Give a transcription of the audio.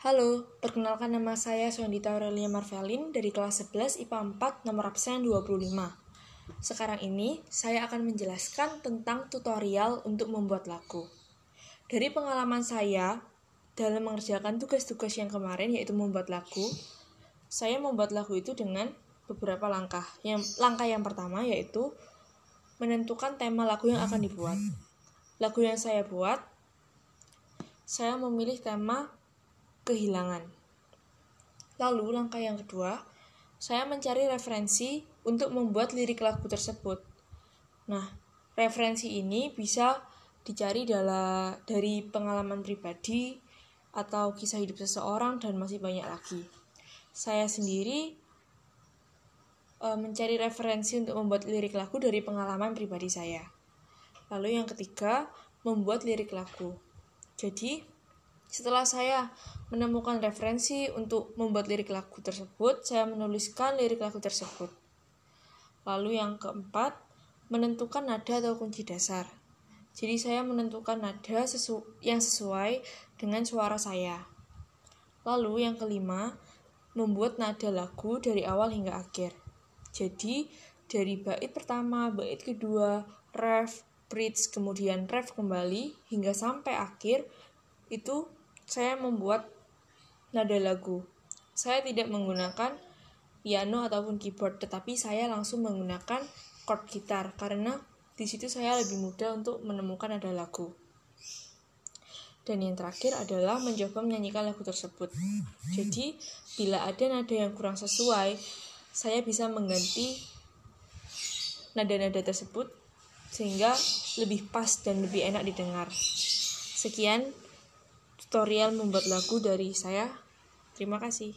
Halo, perkenalkan nama saya Sondita Aurelia Marvelin dari kelas 11 IPA 4 nomor absen 25. Sekarang ini saya akan menjelaskan tentang tutorial untuk membuat lagu. Dari pengalaman saya dalam mengerjakan tugas-tugas yang kemarin yaitu membuat lagu, saya membuat lagu itu dengan beberapa langkah. Yang langkah yang pertama yaitu menentukan tema lagu yang akan dibuat. Lagu yang saya buat saya memilih tema kehilangan. Lalu, langkah yang kedua, saya mencari referensi untuk membuat lirik lagu tersebut. Nah, referensi ini bisa dicari dalam dari pengalaman pribadi atau kisah hidup seseorang dan masih banyak lagi. Saya sendiri e, mencari referensi untuk membuat lirik lagu dari pengalaman pribadi saya. Lalu yang ketiga, membuat lirik lagu. Jadi, setelah saya menemukan referensi untuk membuat lirik lagu tersebut, saya menuliskan lirik lagu tersebut. Lalu yang keempat, menentukan nada atau kunci dasar. Jadi saya menentukan nada sesu yang sesuai dengan suara saya. Lalu yang kelima, membuat nada lagu dari awal hingga akhir. Jadi dari bait pertama, bait kedua, ref, bridge, kemudian ref kembali hingga sampai akhir itu saya membuat nada lagu. Saya tidak menggunakan piano ataupun keyboard, tetapi saya langsung menggunakan chord gitar karena di situ saya lebih mudah untuk menemukan nada lagu. Dan yang terakhir adalah mencoba menyanyikan lagu tersebut. Jadi, bila ada nada yang kurang sesuai, saya bisa mengganti nada-nada tersebut sehingga lebih pas dan lebih enak didengar. Sekian tutorial membuat lagu dari saya. Terima kasih.